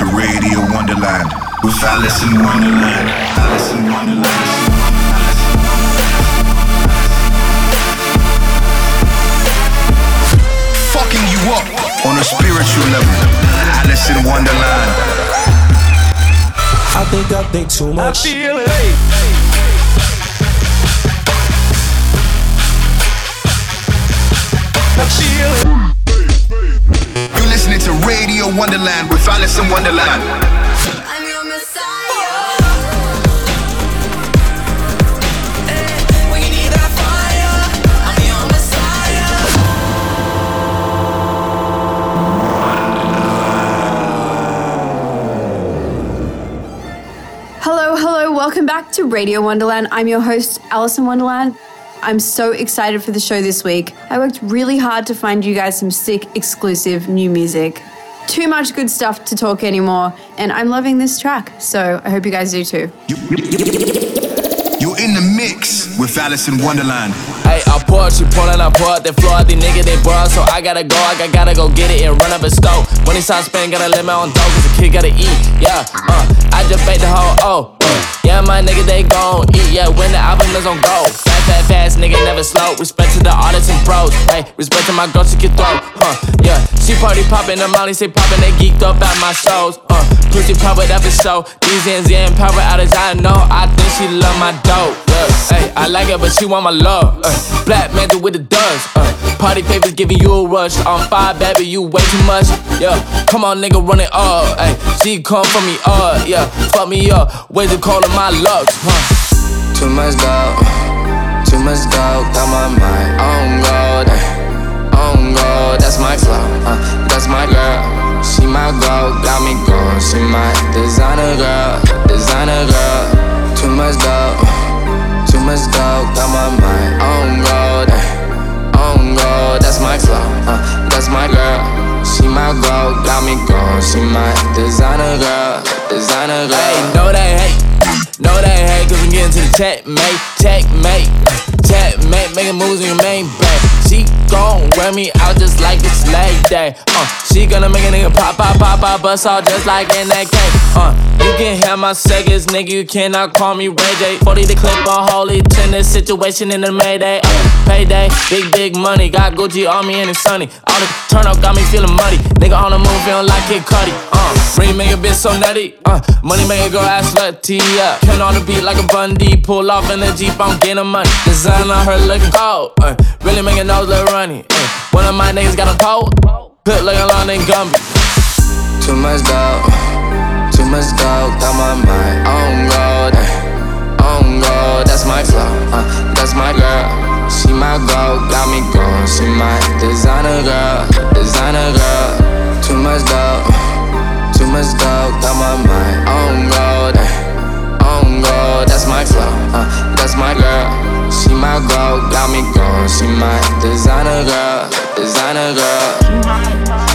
to Radio Wonderland with Alison Wonderland. Alison Wonderland. Fucking you up on a spiritual level. Alison Wonderland. I think I think too much. I feel it. You're listening to Radio Wonderland with Alison Wonderland. I'm your messiah. Eh, when you need that fire, I'm your messiah. Hello, hello, welcome back to Radio Wonderland. I'm your host, Alison Wonderland. I'm so excited for the show this week. I worked really hard to find you guys some sick, exclusive new music. Too much good stuff to talk anymore, and I'm loving this track, so I hope you guys do too. You're in the mix with Alice in Wonderland. Hey, I pour, she pulling, I pour out the floor. The nigga they brought, so I gotta go. I got- gotta go get it and run up a stove. When he starts spending, gotta let my own dough, cause the kid gotta eat. Yeah, uh, I just bait the whole oh. Yeah, my nigga, they gon' eat. Yeah, when the album is on go. Fast, fast, fast, nigga, never slow. Respect to the artists and pros. Hey, respect to my girls, she can throw. Huh, yeah. She party poppin', the Molly say poppin', they geeked up at my shows. Uh, pussy it up and show. These ends, and power outages, I know. I think she love my dope. Yeah, hey, I like it, but she want my love. Uh, black man do with the dust. Uh, party papers giving you a rush. On fire, baby, you way too much. Yeah, come on, nigga, run it up. Hey, she come for me up. Yeah, fuck me up. Way to call her my lux. Huh. Too much doubt, too much doubt, got my mind on God, eh, on God. That's my flow, uh, that's my girl. She my girl, got me going. She my designer girl, designer girl. Too much doubt, too much doubt, got my mind on God, eh, God. That's my flow, uh, that's my girl. She my girl, got me going. She my designer girl, designer girl. Hey, know they hate. Know they hate cause I'm getting to the checkmate, checkmate, checkmate, making moves in your main bank. She gon' wear me out just like it's leg day. Uh, she gonna make a nigga pop, pop, pop, pop, bust all just like in that cake. Uh, you can have my seconds, nigga, you cannot call me Ray J. 40 the clip on holy tennis situation in the Mayday. Uh, payday, big, big money, got Gucci on me and it's sunny. All the turn up got me feeling muddy. Nigga on the move, feeling like Kid Cudi. Uh, ring make a bitch so nutty. Uh, money make a girl ass slutty. Yeah, can on the beat like a Bundy. Pull off in the Jeep, I'm getting money. Design on her looking cold. Uh, really make a nose look runny. Uh, one of my niggas got a pole. Put looking long and Gumby. Too much doubt, too much doubt, got my mind on God, eh, on God. That's my flow, uh, that's my girl. She my girl, got me going. She my designer girl, designer girl. Too much doubt, too much doubt, got my mind on God, God. That's my flow, uh, that's my girl. She my girl, got me going. She my designer girl, designer girl.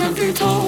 Wonderland with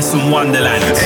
Alison Wonderland.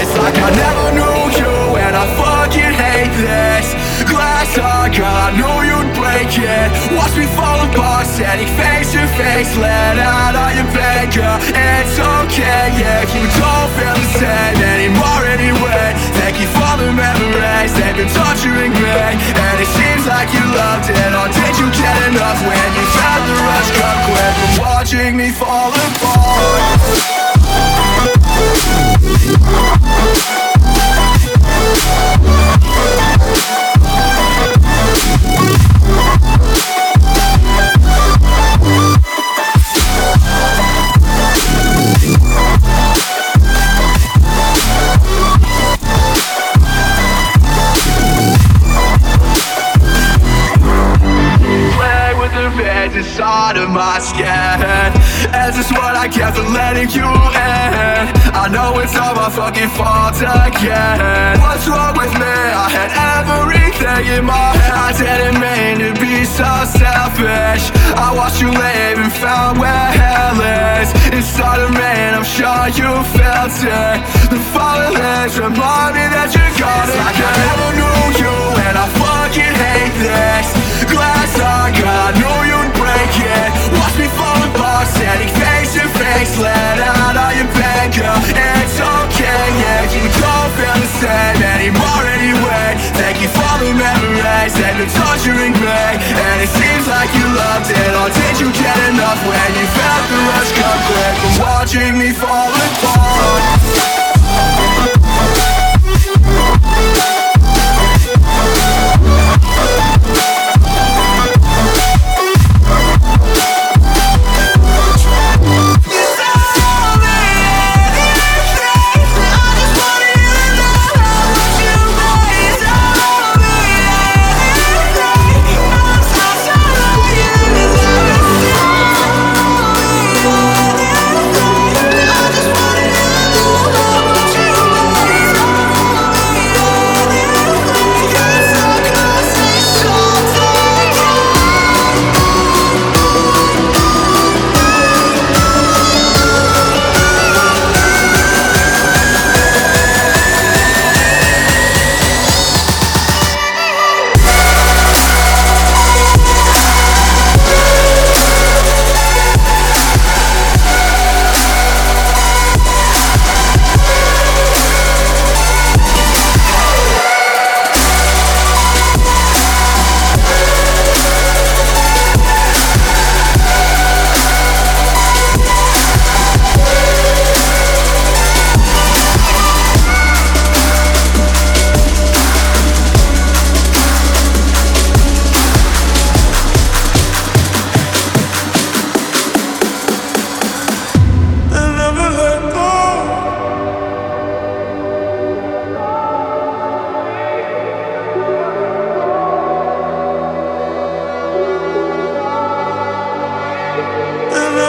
I get for letting you in? I know it's all my fucking fault again. What's wrong with me? I had everything in my head. I didn't mean to be so selfish. I watched you leave and found where hell is. Inside of me I'm sure you felt it. The falling violence remind me that you're gone. It's like I never knew you and I fucking hate this. Glass I got, knew you'd break it. Watch me fall apart, to face Let out all your pain, girl, it's okay, yeah You don't feel the same anymore anyway. Thank you for the memories, they've been torturing me And it seems like you loved it, or did you get enough When you felt the rush come quick? From watching me fall apart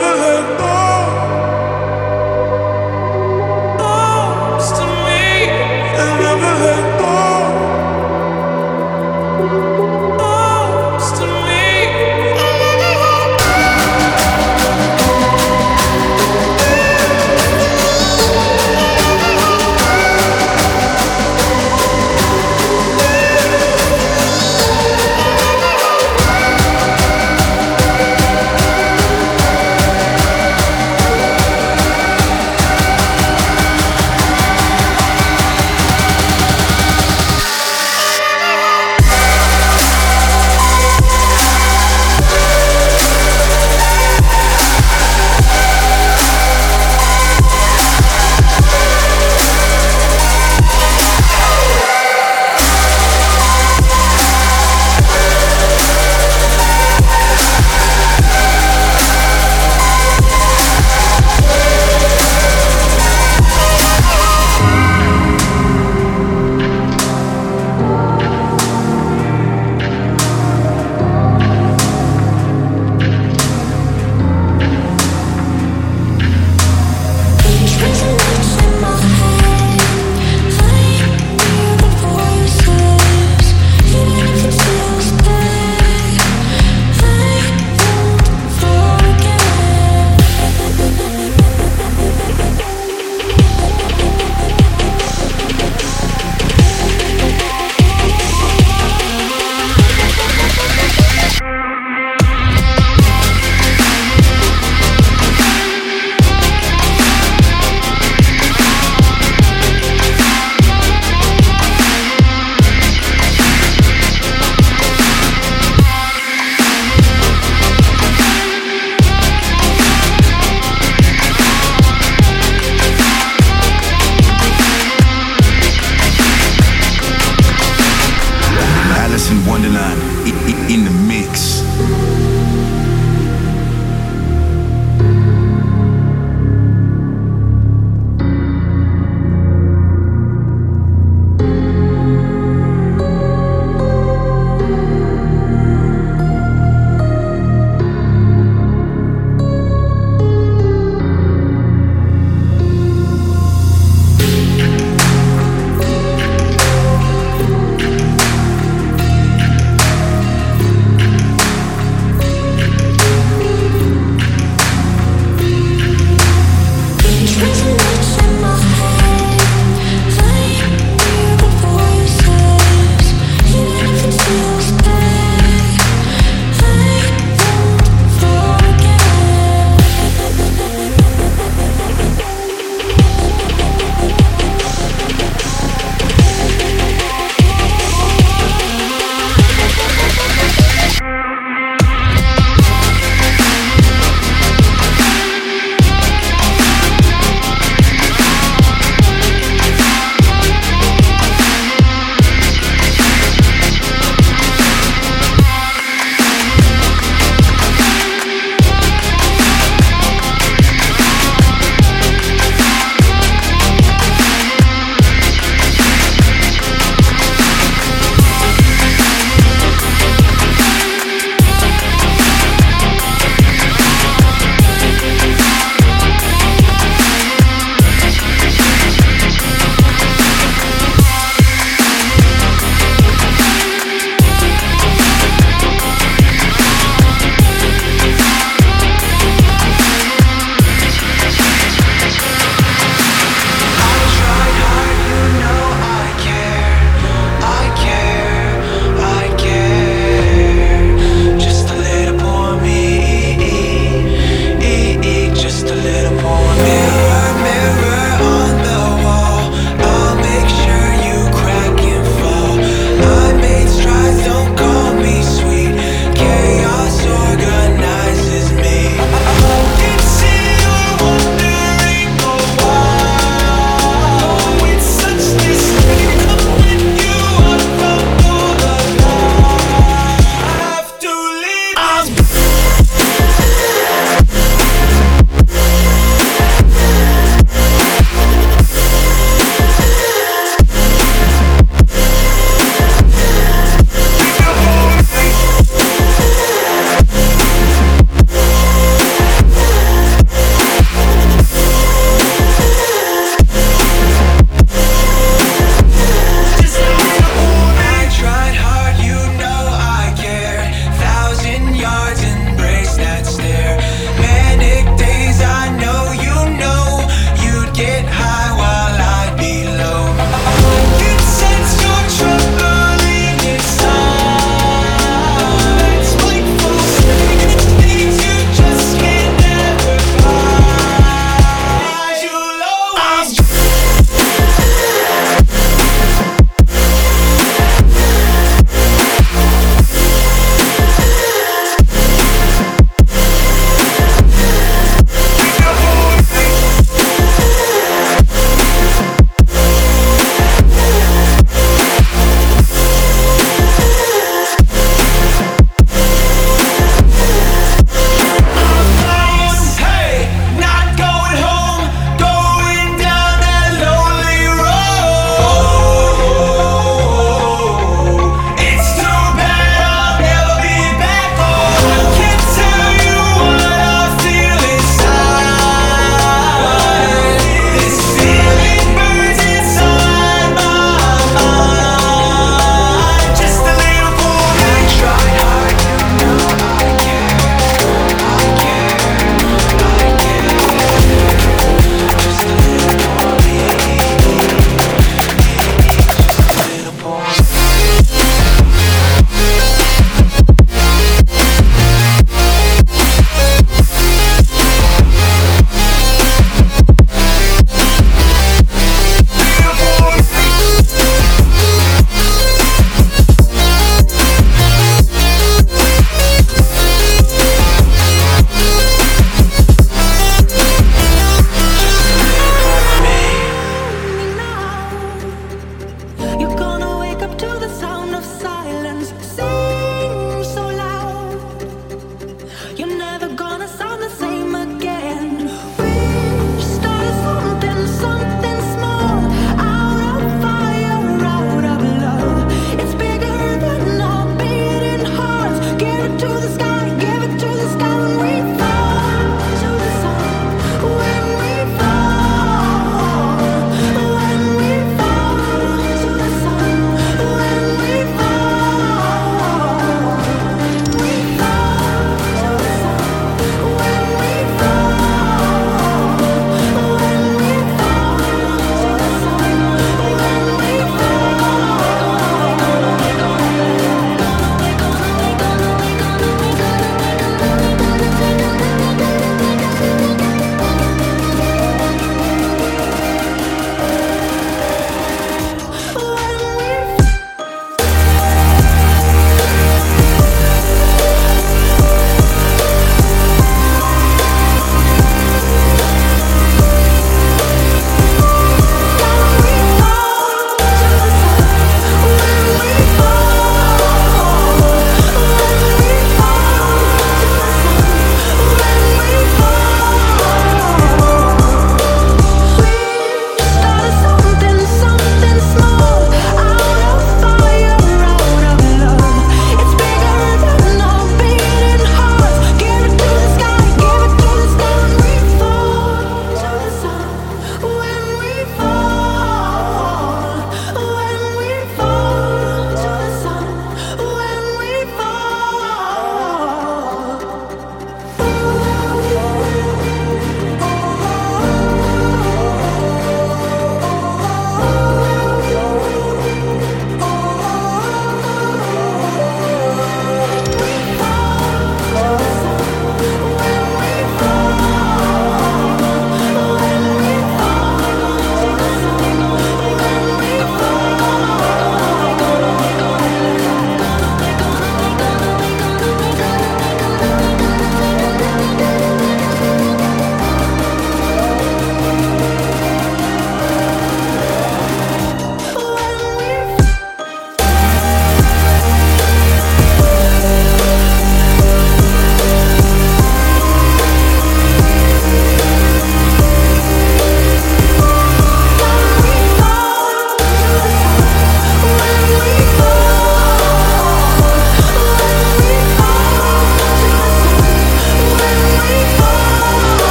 never let go.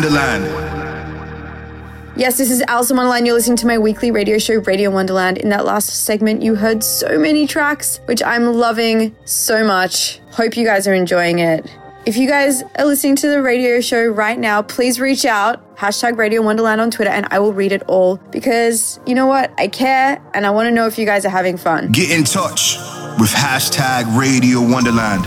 Wonderland. Yes, this is Alison Wonderland. You're listening to my weekly radio show, Radio Wonderland. In that last segment, you heard so many tracks, which I'm loving so much. Hope you guys are enjoying it. If you guys are listening to the radio show right now, please reach out, hashtag Radio Wonderland on Twitter, and I will read it all because you know what? I care and I want to know if you guys are having fun. Get in touch with hashtag Radio Wonderland.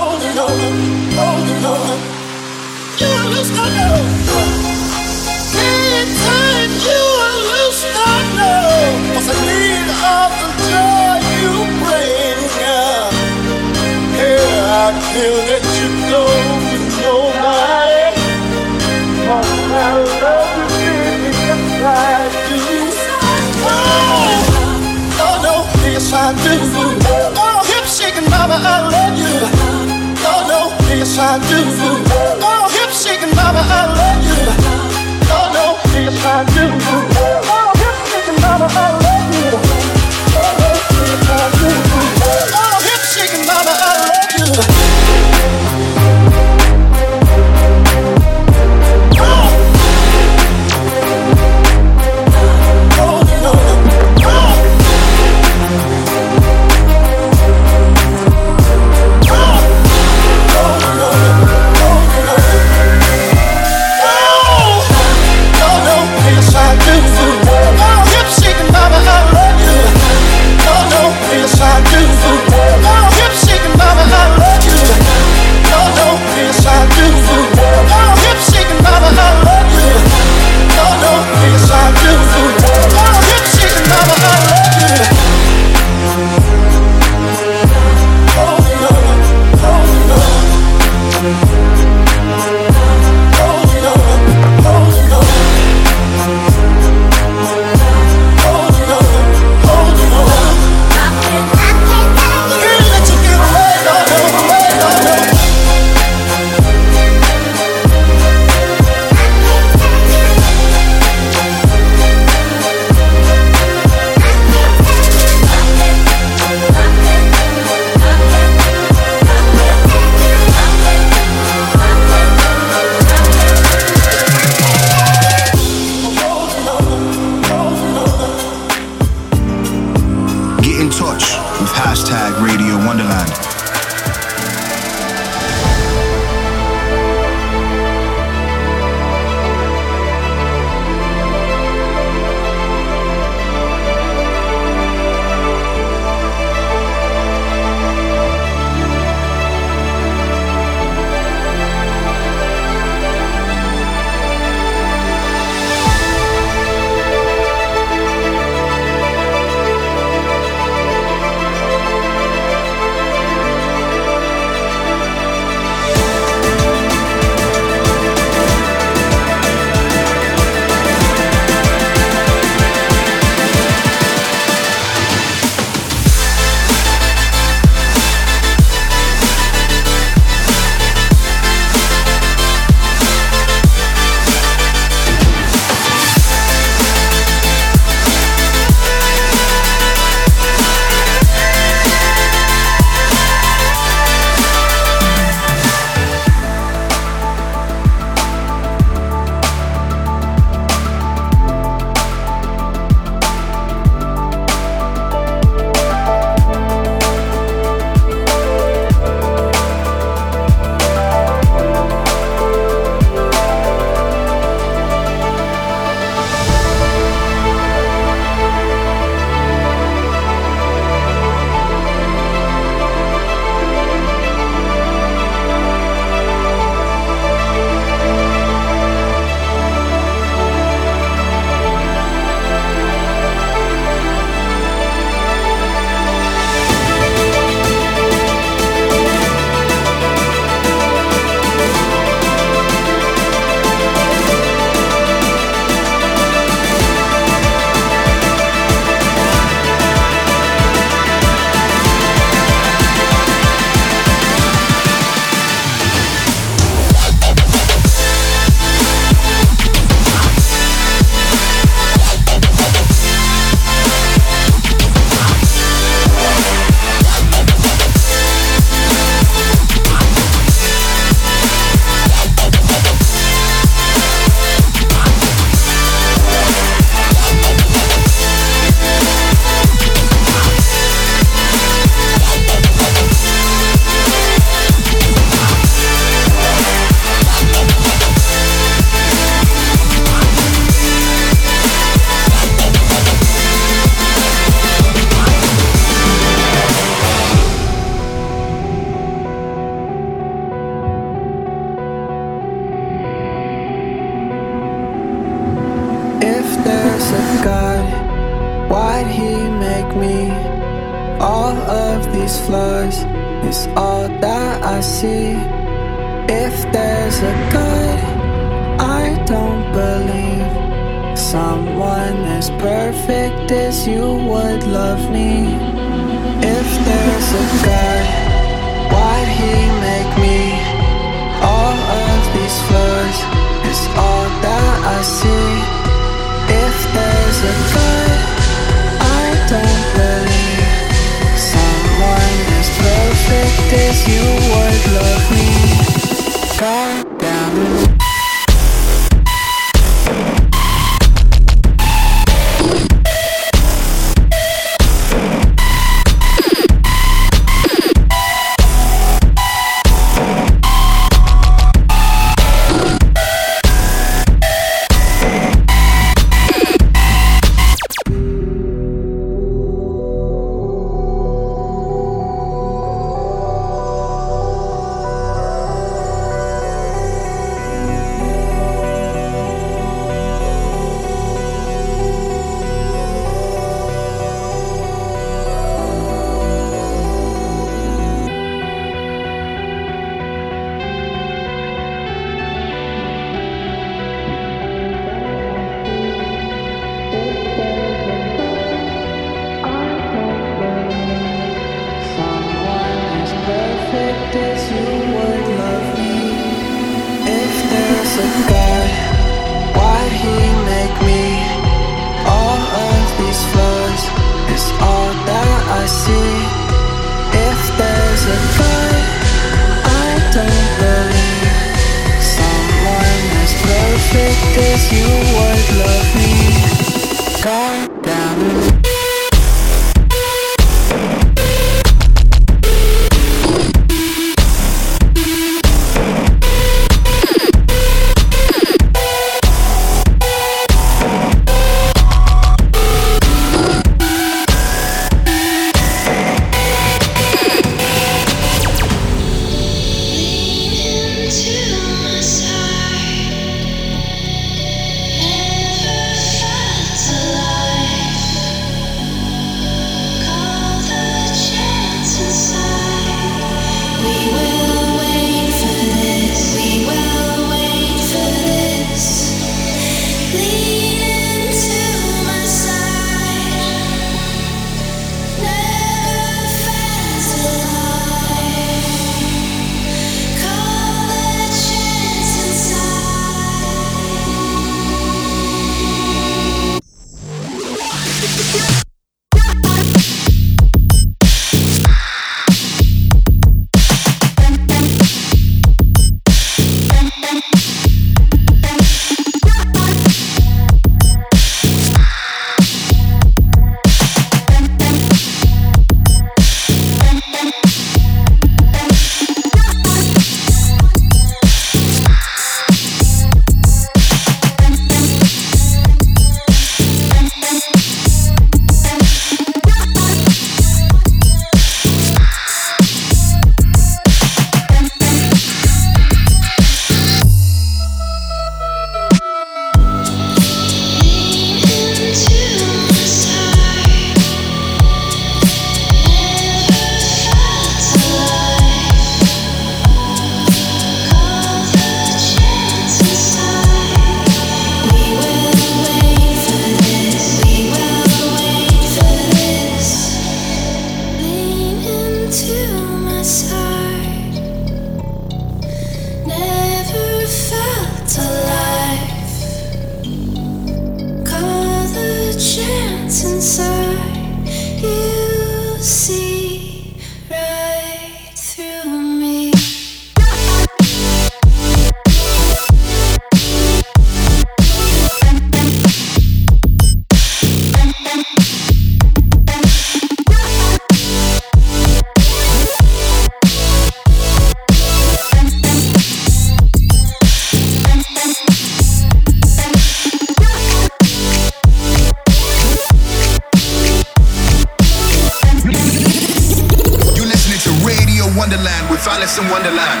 wonderland.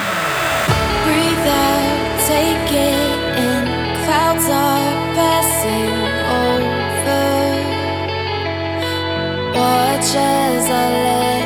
Breathe out, take it in. Clouds are passing over. Watch as I let.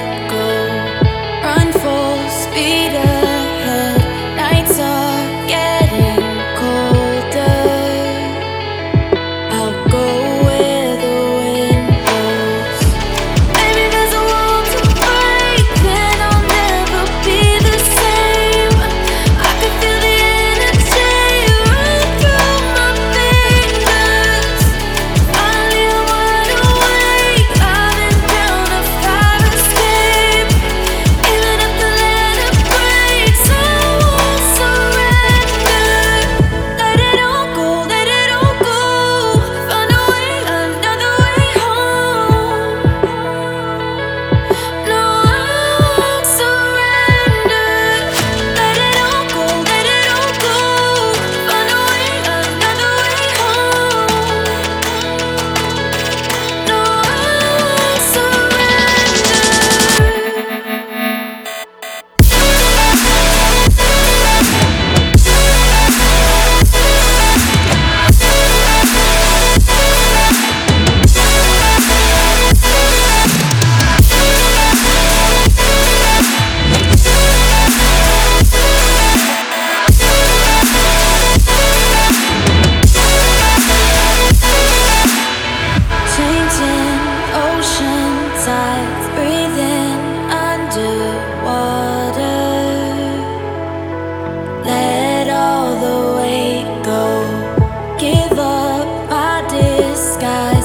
sky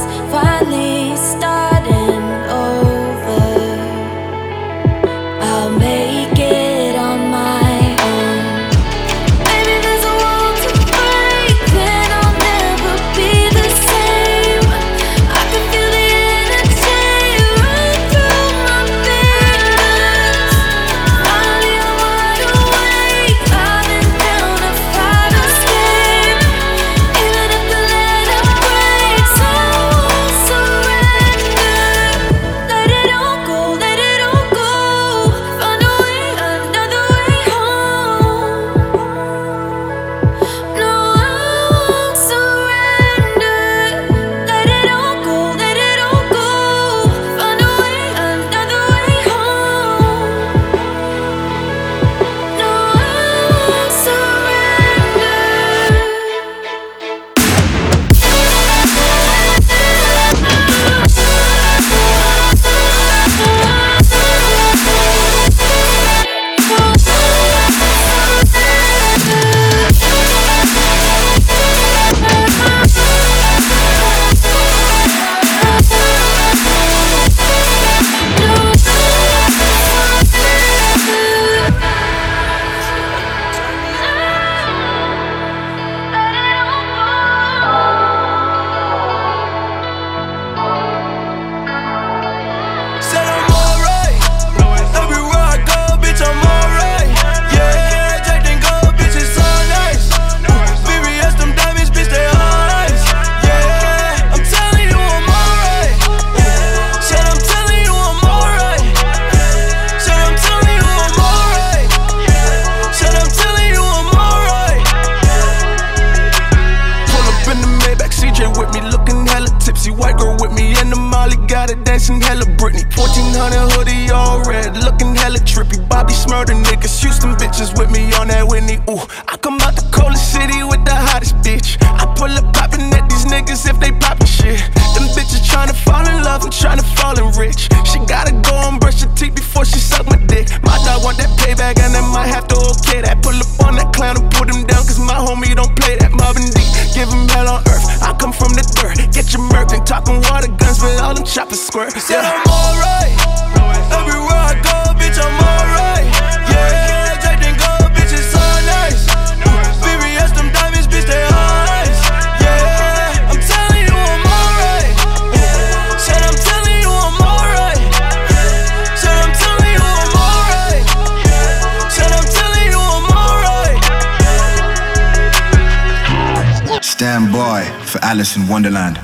Alison Wonderland.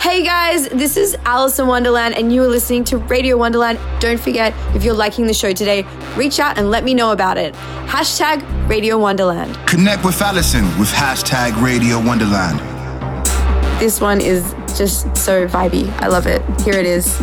Hey guys, this is Alison Wonderland, and you are listening to Radio Wonderland. Don't forget, if you're liking the show today, reach out and let me know about it. Hashtag Radio Wonderland. Connect with Alison with hashtag Radio Wonderland. This one is just so vibey. I love it. Here it is.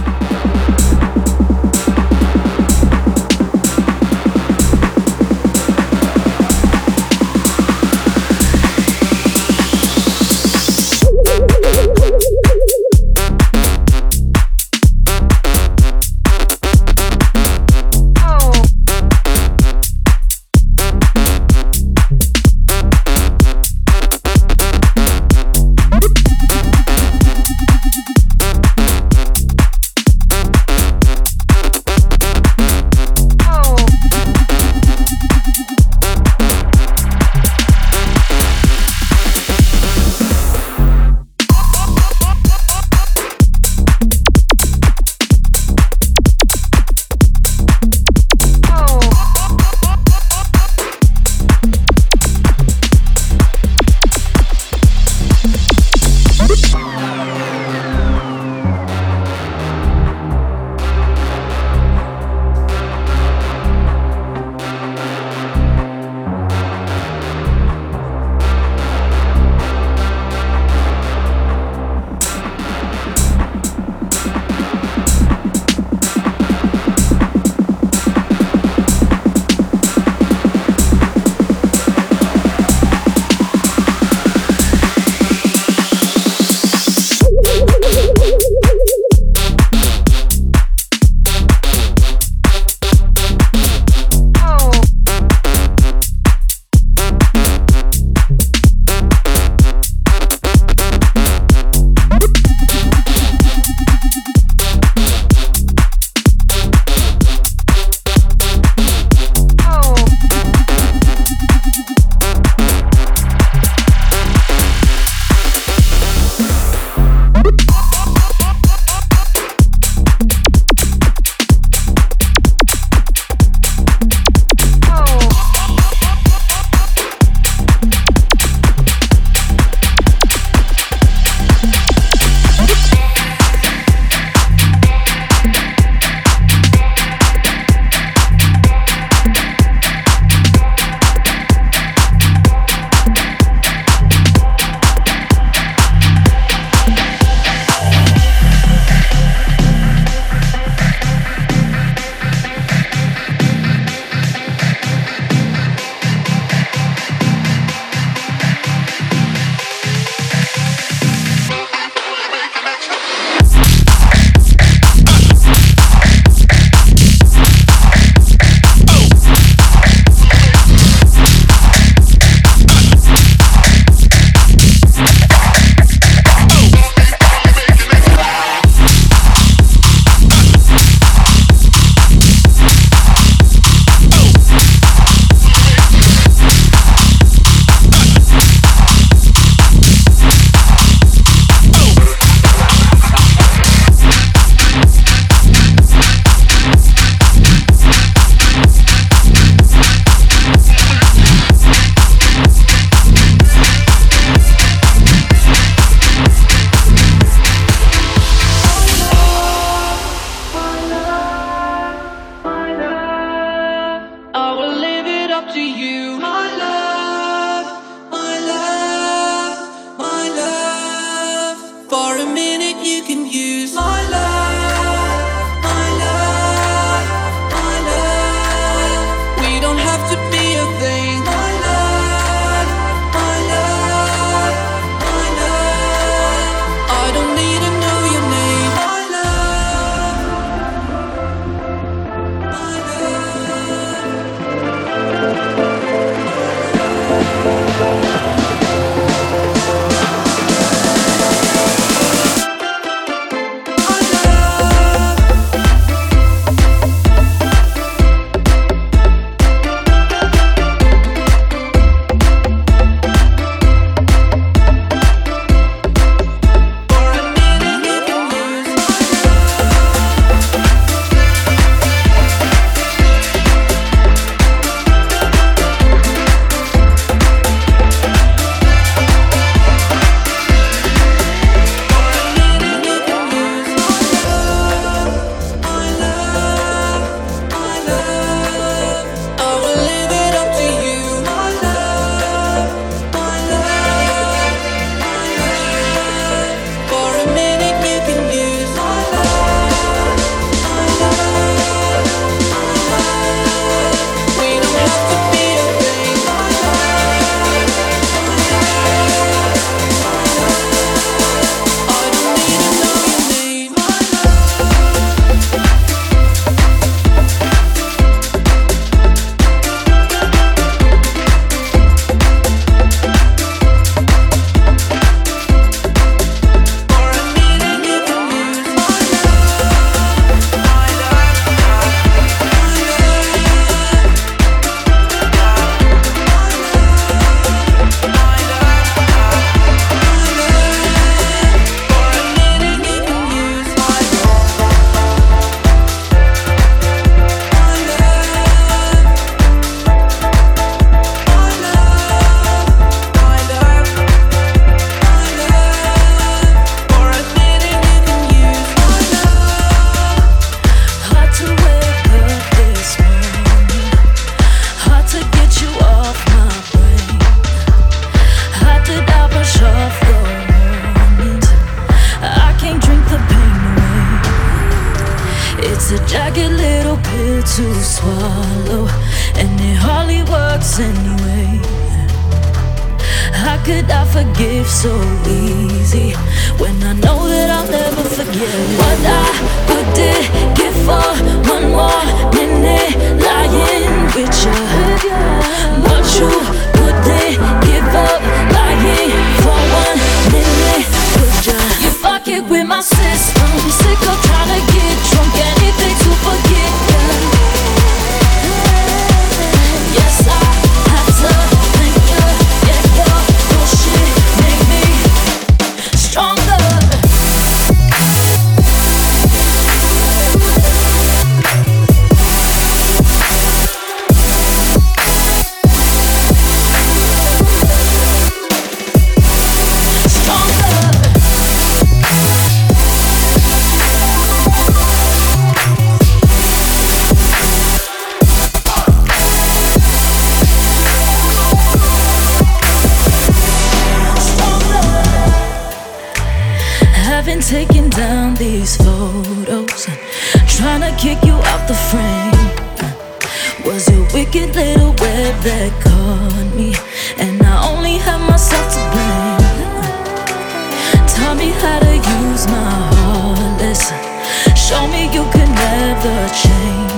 Me you can never change.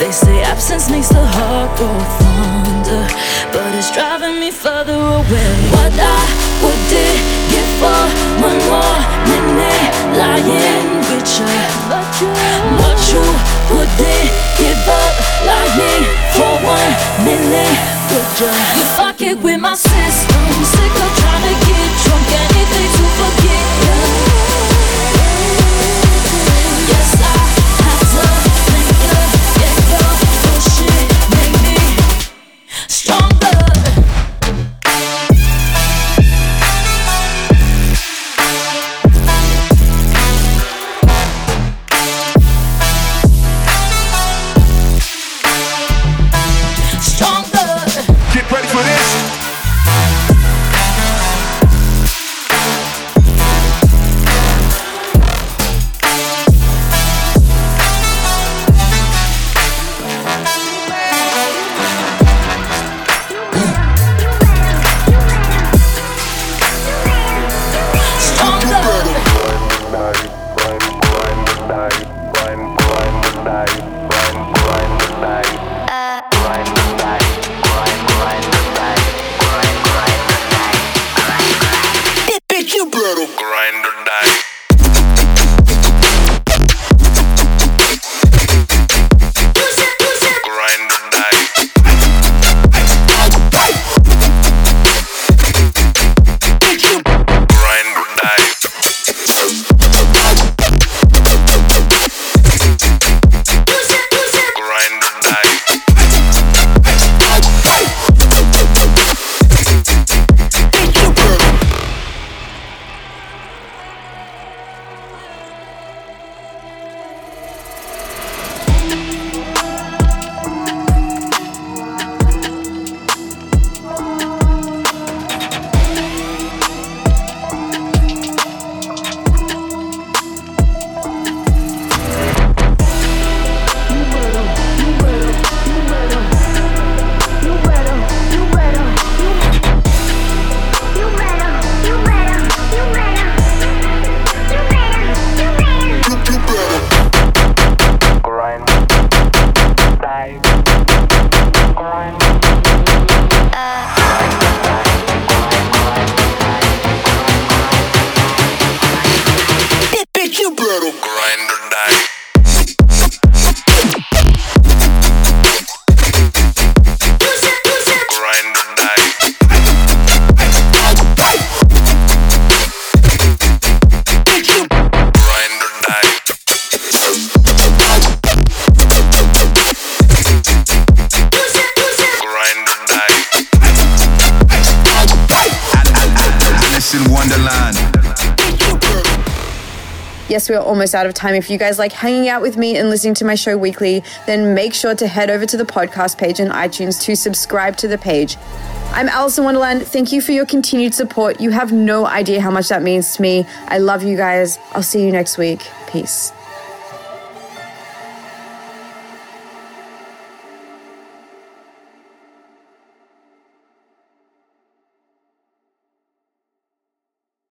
They say absence makes the heart grow fonder, but it's driving me further away. What I would did give for one more minute lying with you, what you wouldn't give up lying for one minute with you. You fuck it with my system, sick of trying to get drunk, anything to forget you. Out of time. If you guys like hanging out with me and listening to my show weekly, then make sure to head over to the podcast page on iTunes to subscribe to the page. I'm Alison Wonderland. Thank you for your continued support. You have no idea how much that means to me. I love you guys. I'll see you next week. Peace.